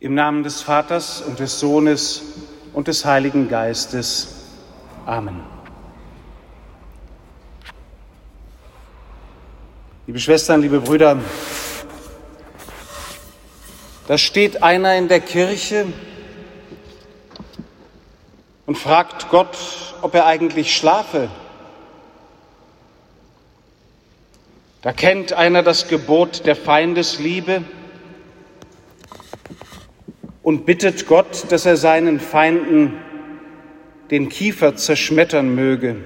Im Namen des Vaters und des Sohnes und des Heiligen Geistes. Amen. Liebe Schwestern, liebe Brüder, da steht einer in der Kirche und fragt Gott, ob er eigentlich schlafe. Da kennt einer das Gebot der Feindesliebe und bittet Gott, dass er seinen Feinden den Kiefer zerschmettern möge.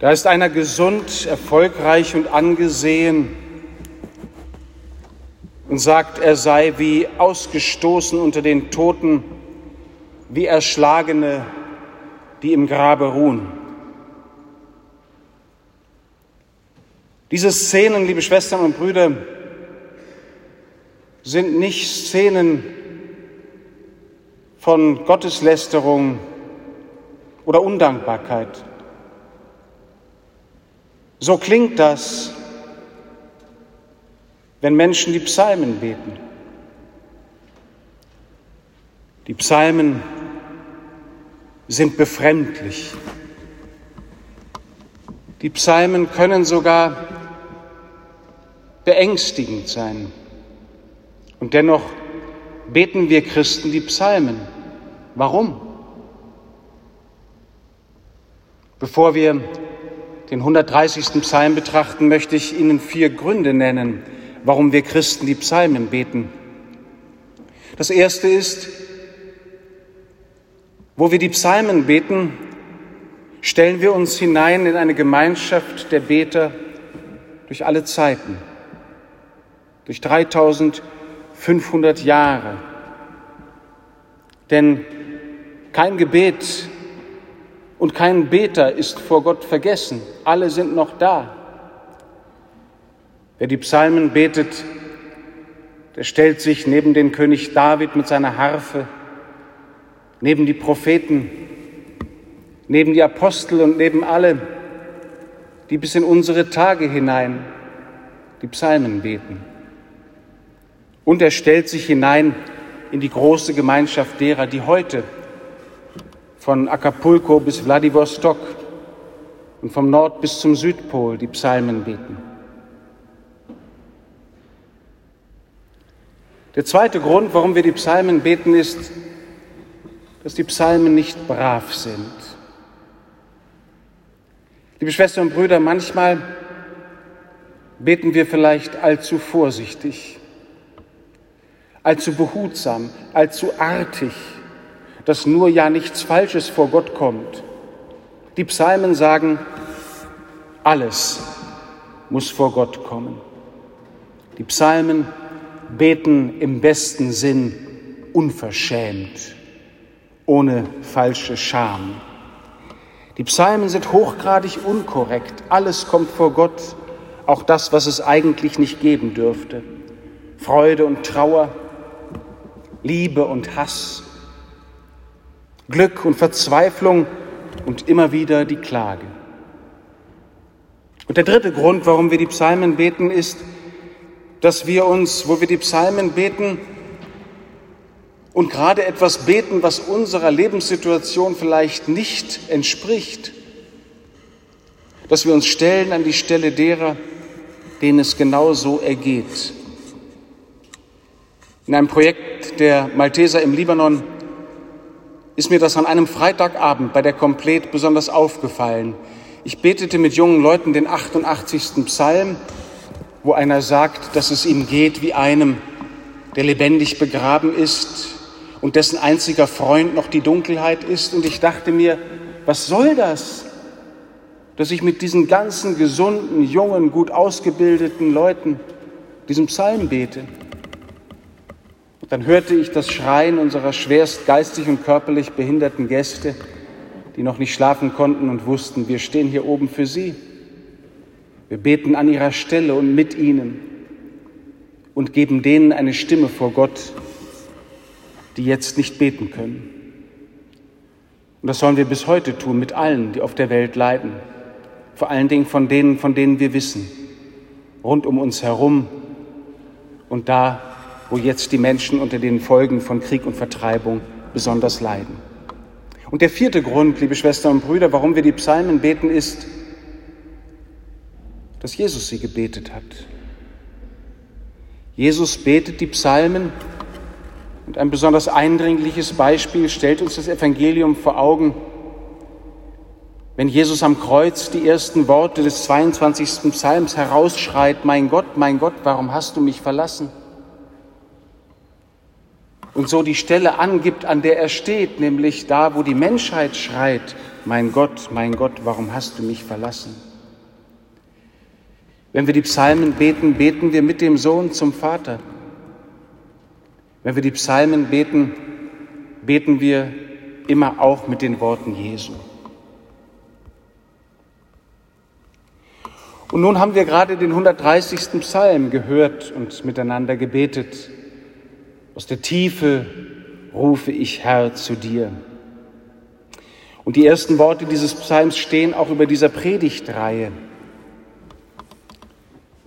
Da ist einer gesund, erfolgreich und angesehen und sagt, er sei wie ausgestoßen unter den Toten, wie Erschlagene, die im Grabe ruhen. Diese Szenen, liebe Schwestern und Brüder, sind nicht Szenen von Gotteslästerung oder Undankbarkeit. So klingt das, wenn Menschen die Psalmen beten. Die Psalmen sind befremdlich. Die Psalmen können sogar beängstigend sein. Und dennoch beten wir Christen die Psalmen. Warum? Bevor wir den 130. Psalm betrachten, möchte ich Ihnen vier Gründe nennen, warum wir Christen die Psalmen beten. Das erste ist, wo wir die Psalmen beten, stellen wir uns hinein in eine Gemeinschaft der Beter durch alle Zeiten, durch 3000 500 Jahre. Denn kein Gebet und kein Beter ist vor Gott vergessen. Alle sind noch da. Wer die Psalmen betet, der stellt sich neben den König David mit seiner Harfe, neben die Propheten, neben die Apostel und neben alle, die bis in unsere Tage hinein die Psalmen beten. Und er stellt sich hinein in die große Gemeinschaft derer, die heute von Acapulco bis Vladivostok und vom Nord bis zum Südpol die Psalmen beten. Der zweite Grund, warum wir die Psalmen beten, ist, dass die Psalmen nicht brav sind. Liebe Schwestern und Brüder, manchmal beten wir vielleicht allzu vorsichtig allzu behutsam, allzu artig, dass nur ja nichts Falsches vor Gott kommt. Die Psalmen sagen, alles muss vor Gott kommen. Die Psalmen beten im besten Sinn unverschämt, ohne falsche Scham. Die Psalmen sind hochgradig unkorrekt. Alles kommt vor Gott, auch das, was es eigentlich nicht geben dürfte. Freude und Trauer, Liebe und Hass, Glück und Verzweiflung und immer wieder die Klage. Und der dritte Grund, warum wir die Psalmen beten, ist, dass wir uns, wo wir die Psalmen beten und gerade etwas beten, was unserer Lebenssituation vielleicht nicht entspricht, dass wir uns stellen an die Stelle derer, denen es genau so ergeht. In einem Projekt der Malteser im Libanon ist mir das an einem Freitagabend bei der Komplet besonders aufgefallen. Ich betete mit jungen Leuten den 88. Psalm, wo einer sagt, dass es ihm geht wie einem, der lebendig begraben ist und dessen einziger Freund noch die Dunkelheit ist. Und ich dachte mir, was soll das? Dass ich mit diesen ganzen gesunden, jungen, gut ausgebildeten Leuten diesen Psalm bete. Dann hörte ich das Schreien unserer schwerst geistig und körperlich behinderten Gäste, die noch nicht schlafen konnten und wussten, wir stehen hier oben für sie. Wir beten an ihrer Stelle und mit ihnen und geben denen eine Stimme vor Gott, die jetzt nicht beten können. Und das sollen wir bis heute tun mit allen, die auf der Welt leiden. Vor allen Dingen von denen, von denen wir wissen, rund um uns herum und da, wo jetzt die Menschen unter den Folgen von Krieg und Vertreibung besonders leiden. Und der vierte Grund, liebe Schwestern und Brüder, warum wir die Psalmen beten, ist, dass Jesus sie gebetet hat. Jesus betet die Psalmen und ein besonders eindringliches Beispiel stellt uns das Evangelium vor Augen, wenn Jesus am Kreuz die ersten Worte des 22. Psalms herausschreit, mein Gott, mein Gott, warum hast du mich verlassen? Und so die Stelle angibt, an der er steht, nämlich da, wo die Menschheit schreit, mein Gott, mein Gott, warum hast du mich verlassen? Wenn wir die Psalmen beten, beten wir mit dem Sohn zum Vater. Wenn wir die Psalmen beten, beten wir immer auch mit den Worten Jesu. Und nun haben wir gerade den 130. Psalm gehört und miteinander gebetet. Aus der Tiefe rufe ich Herr zu dir. Und die ersten Worte dieses Psalms stehen auch über dieser Predigtreihe.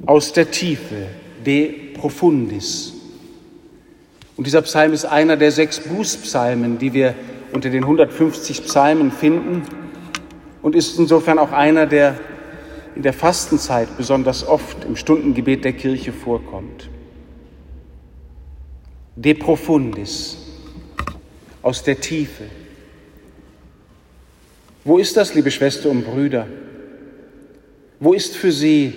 Aus der Tiefe, de profundis. Und dieser Psalm ist einer der sechs Bußpsalmen, die wir unter den 150 Psalmen finden und ist insofern auch einer, der in der Fastenzeit besonders oft im Stundengebet der Kirche vorkommt. De profundis, aus der Tiefe. Wo ist das, liebe Schwester und Brüder? Wo ist für Sie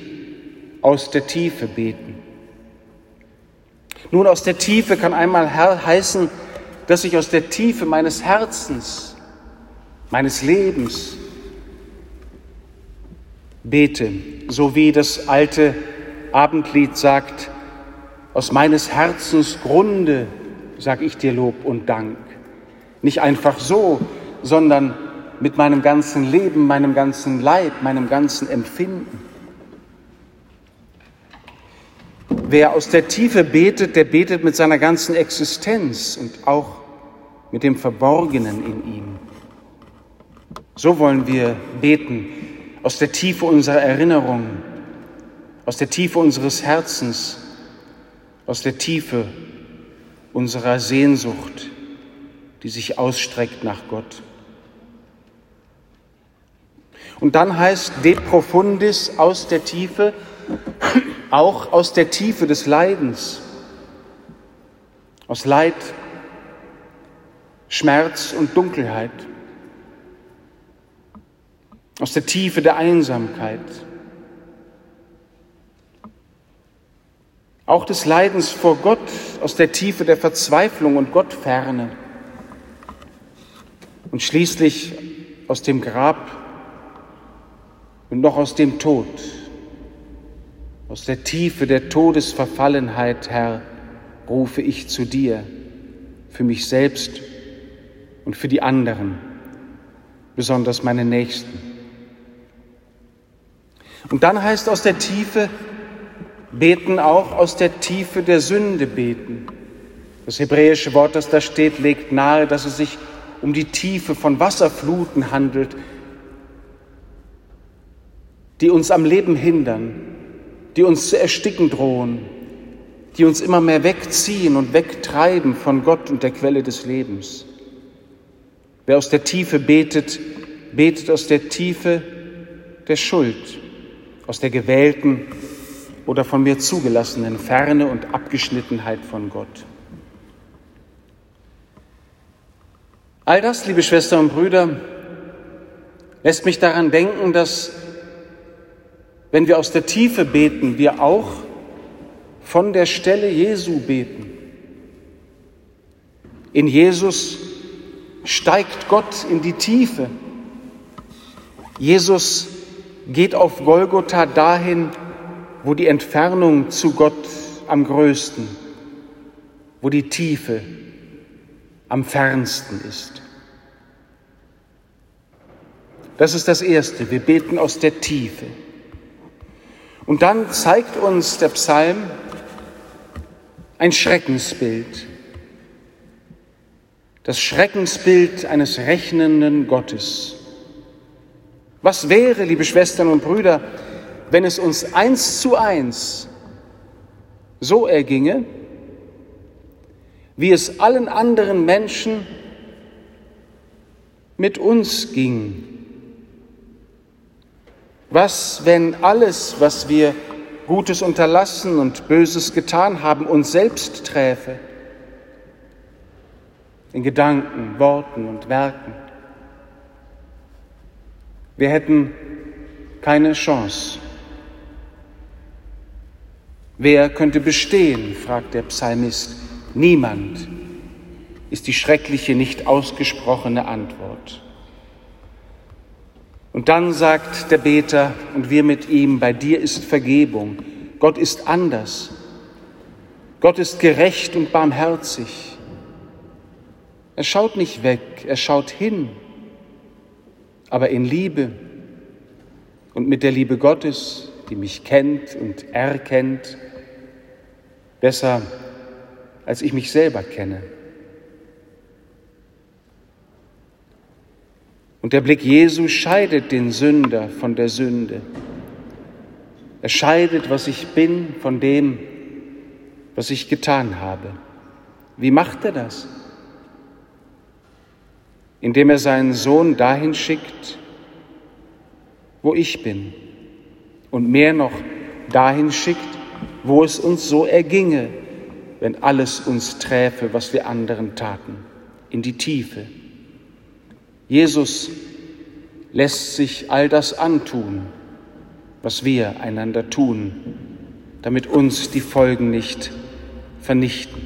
aus der Tiefe beten? Nun, aus der Tiefe kann einmal heißen, dass ich aus der Tiefe meines Herzens, meines Lebens bete, so wie das alte Abendlied sagt, aus meines Herzens Grunde sage ich dir Lob und Dank. Nicht einfach so, sondern mit meinem ganzen Leben, meinem ganzen Leib, meinem ganzen Empfinden. Wer aus der Tiefe betet, der betet mit seiner ganzen Existenz und auch mit dem Verborgenen in ihm. So wollen wir beten, aus der Tiefe unserer Erinnerung, aus der Tiefe unseres Herzens, aus der Tiefe unserer Sehnsucht, die sich ausstreckt nach Gott. Und dann heißt de profundis aus der Tiefe, auch aus der Tiefe des Leidens, aus Leid, Schmerz und Dunkelheit, aus der Tiefe der Einsamkeit, auch des Leidens vor Gott, aus der Tiefe der Verzweiflung und Gottferne und schließlich aus dem Grab und noch aus dem Tod, aus der Tiefe der Todesverfallenheit, Herr, rufe ich zu dir, für mich selbst und für die anderen, besonders meine Nächsten. Und dann heißt aus der Tiefe beten auch aus der Tiefe der Sünde beten. Das hebräische Wort, das da steht, legt nahe, dass es sich um die Tiefe von Wasserfluten handelt, die uns am Leben hindern, die uns zu ersticken drohen, die uns immer mehr wegziehen und wegtreiben von Gott und der Quelle des Lebens. Wer aus der Tiefe betet, betet aus der Tiefe der Schuld, aus der gewählten oder von mir zugelassenen Ferne und Abgeschnittenheit von Gott. All das, liebe Schwestern und Brüder, lässt mich daran denken, dass wenn wir aus der Tiefe beten, wir auch von der Stelle Jesu beten. In Jesus steigt Gott in die Tiefe. Jesus geht auf Golgotha dahin, wo die Entfernung zu Gott am größten, wo die Tiefe am fernsten ist. Das ist das Erste. Wir beten aus der Tiefe. Und dann zeigt uns der Psalm ein Schreckensbild. Das Schreckensbild eines rechnenden Gottes. Was wäre, liebe Schwestern und Brüder, wenn es uns eins zu eins so erginge, wie es allen anderen Menschen mit uns ging. Was, wenn alles, was wir Gutes unterlassen und Böses getan haben, uns selbst träfe? In Gedanken, Worten und Werken. Wir hätten keine Chance. Wer könnte bestehen, fragt der Psalmist. Niemand ist die schreckliche, nicht ausgesprochene Antwort. Und dann sagt der Beter und wir mit ihm, bei dir ist Vergebung. Gott ist anders. Gott ist gerecht und barmherzig. Er schaut nicht weg, er schaut hin, aber in Liebe und mit der Liebe Gottes, die mich kennt und erkennt, besser als ich mich selber kenne. Und der Blick Jesu scheidet den Sünder von der Sünde. Er scheidet, was ich bin, von dem, was ich getan habe. Wie macht er das? Indem er seinen Sohn dahin schickt, wo ich bin. Und mehr noch dahin schickt, wo es uns so erginge, wenn alles uns träfe, was wir anderen taten, in die Tiefe. Jesus lässt sich all das antun, was wir einander tun, damit uns die Folgen nicht vernichten.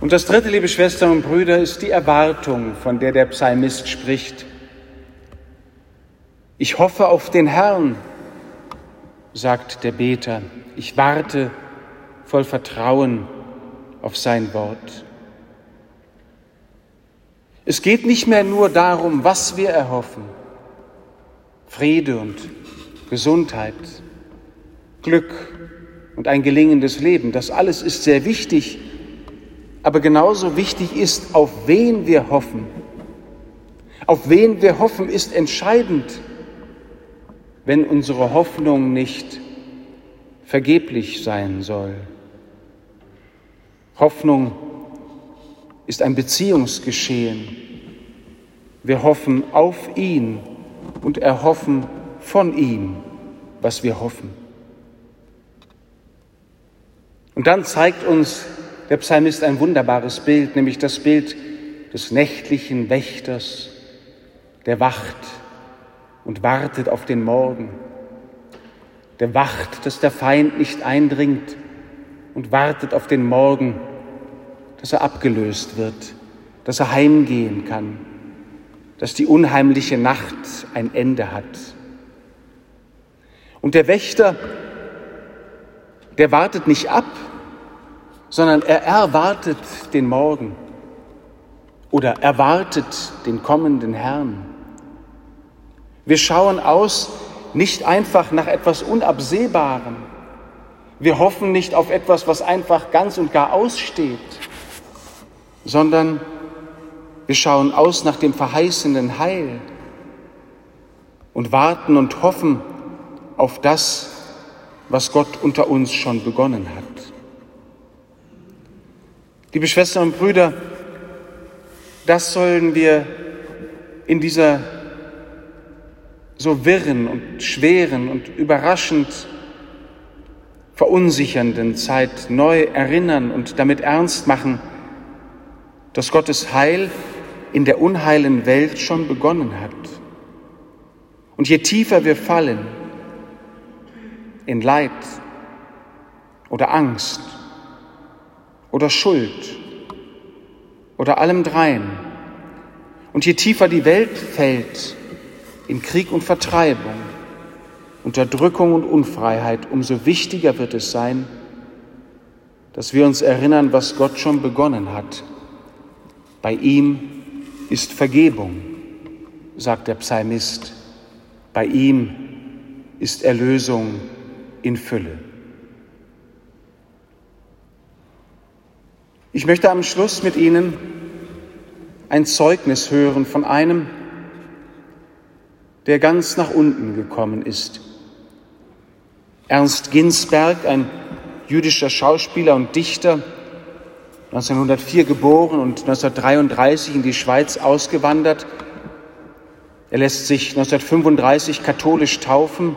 Und das dritte, liebe Schwestern und Brüder, ist die Erwartung, von der der Psalmist spricht. Ich hoffe auf den Herrn, sagt der Beter. Ich warte voll Vertrauen auf sein Wort. Es geht nicht mehr nur darum, was wir erhoffen. Friede und Gesundheit, Glück und ein gelingendes Leben, das alles ist sehr wichtig, aber genauso wichtig ist, auf wen wir hoffen. Auf wen wir hoffen, ist entscheidend, wenn unsere Hoffnung nicht vergeblich sein soll. Hoffnung ist ein Beziehungsgeschehen. Wir hoffen auf ihn und erhoffen von ihm, was wir hoffen. Und dann zeigt uns der Psalmist ein wunderbares Bild, nämlich das Bild des nächtlichen Wächters, der wacht und wartet auf den Morgen, der wacht, dass der Feind nicht eindringt und wartet auf den Morgen, dass er abgelöst wird, dass er heimgehen kann, dass die unheimliche Nacht ein Ende hat. Und der Wächter, der wartet nicht ab, sondern er erwartet den Morgen oder erwartet den kommenden Herrn. Wir schauen aus nicht einfach nach etwas Unabsehbarem. Wir hoffen nicht auf etwas, was einfach ganz und gar aussteht, sondern wir schauen aus nach dem verheißenen Heil und warten und hoffen auf das, was Gott unter uns schon begonnen hat. Liebe Schwestern und Brüder, das sollen wir in dieser so wirren und schweren und überraschend verunsichernden Zeit neu erinnern und damit ernst machen, dass Gottes Heil in der unheilen Welt schon begonnen hat. Und je tiefer wir fallen in Leid oder Angst oder Schuld oder allem dreien, und je tiefer die Welt fällt in Krieg und Vertreibung, Unterdrückung und Unfreiheit, umso wichtiger wird es sein, dass wir uns erinnern, was Gott schon begonnen hat bei ihm ist Vergebung, sagt der Psalmist. Bei ihm ist Erlösung in Fülle. Ich möchte am Schluss mit Ihnen ein Zeugnis hören von einem, der ganz nach unten gekommen ist. Ernst Ginsberg, ein jüdischer Schauspieler und Dichter, 1904 geboren und 1933 in die Schweiz ausgewandert. Er lässt sich 1935 katholisch taufen,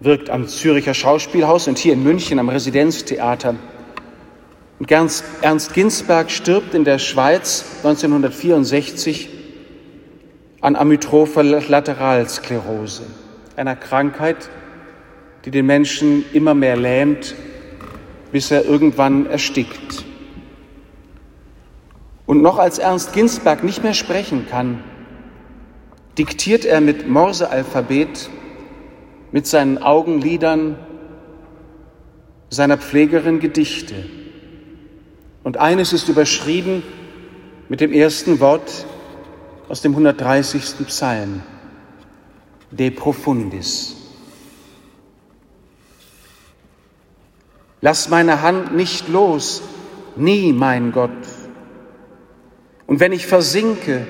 wirkt am Züricher Schauspielhaus und hier in München am Residenztheater. Und Ernst Ginsberg stirbt in der Schweiz 1964 an amyotropher Lateralsklerose, einer Krankheit, die den Menschen immer mehr lähmt bis er irgendwann erstickt. Und noch als Ernst Ginsberg nicht mehr sprechen kann, diktiert er mit Morsealphabet, mit seinen Augenlidern seiner Pflegerin Gedichte. Und eines ist überschrieben mit dem ersten Wort aus dem 130. Psalm, De Profundis. Lass meine Hand nicht los, nie, mein Gott. Und wenn ich versinke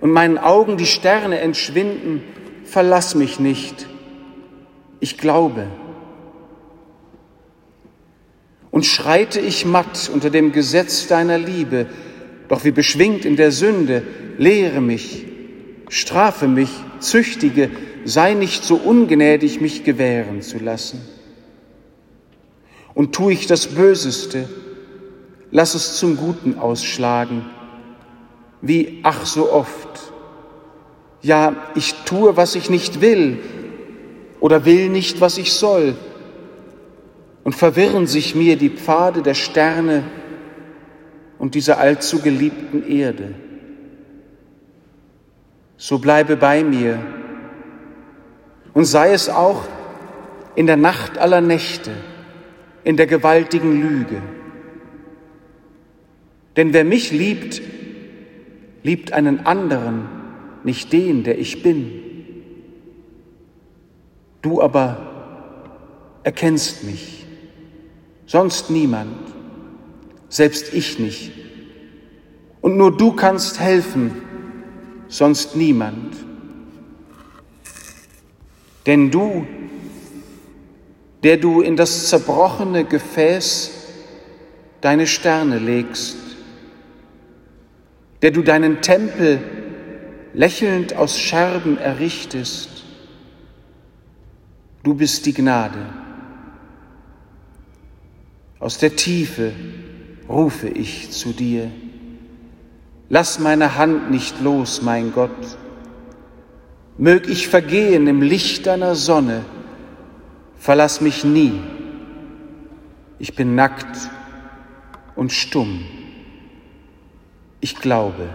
und meinen Augen die Sterne entschwinden, verlass mich nicht. Ich glaube. Und schreite ich matt unter dem Gesetz deiner Liebe, doch wie beschwingt in der Sünde, lehre mich, strafe mich, züchtige, sei nicht so ungnädig, mich gewähren zu lassen. Und tue ich das Böseste, lass es zum Guten ausschlagen, wie ach so oft. Ja, ich tue, was ich nicht will oder will nicht, was ich soll. Und verwirren sich mir die Pfade der Sterne und dieser allzu geliebten Erde. So bleibe bei mir und sei es auch in der Nacht aller Nächte in der gewaltigen Lüge. Denn wer mich liebt, liebt einen anderen, nicht den, der ich bin. Du aber erkennst mich, sonst niemand, selbst ich nicht. Und nur du kannst helfen, sonst niemand. Denn du der du in das zerbrochene Gefäß deine Sterne legst, der du deinen Tempel lächelnd aus Scherben errichtest. Du bist die Gnade. Aus der Tiefe rufe ich zu dir. Lass meine Hand nicht los, mein Gott. Mög ich vergehen im Licht deiner Sonne, Verlass mich nie. Ich bin nackt und stumm. Ich glaube.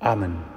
Amen.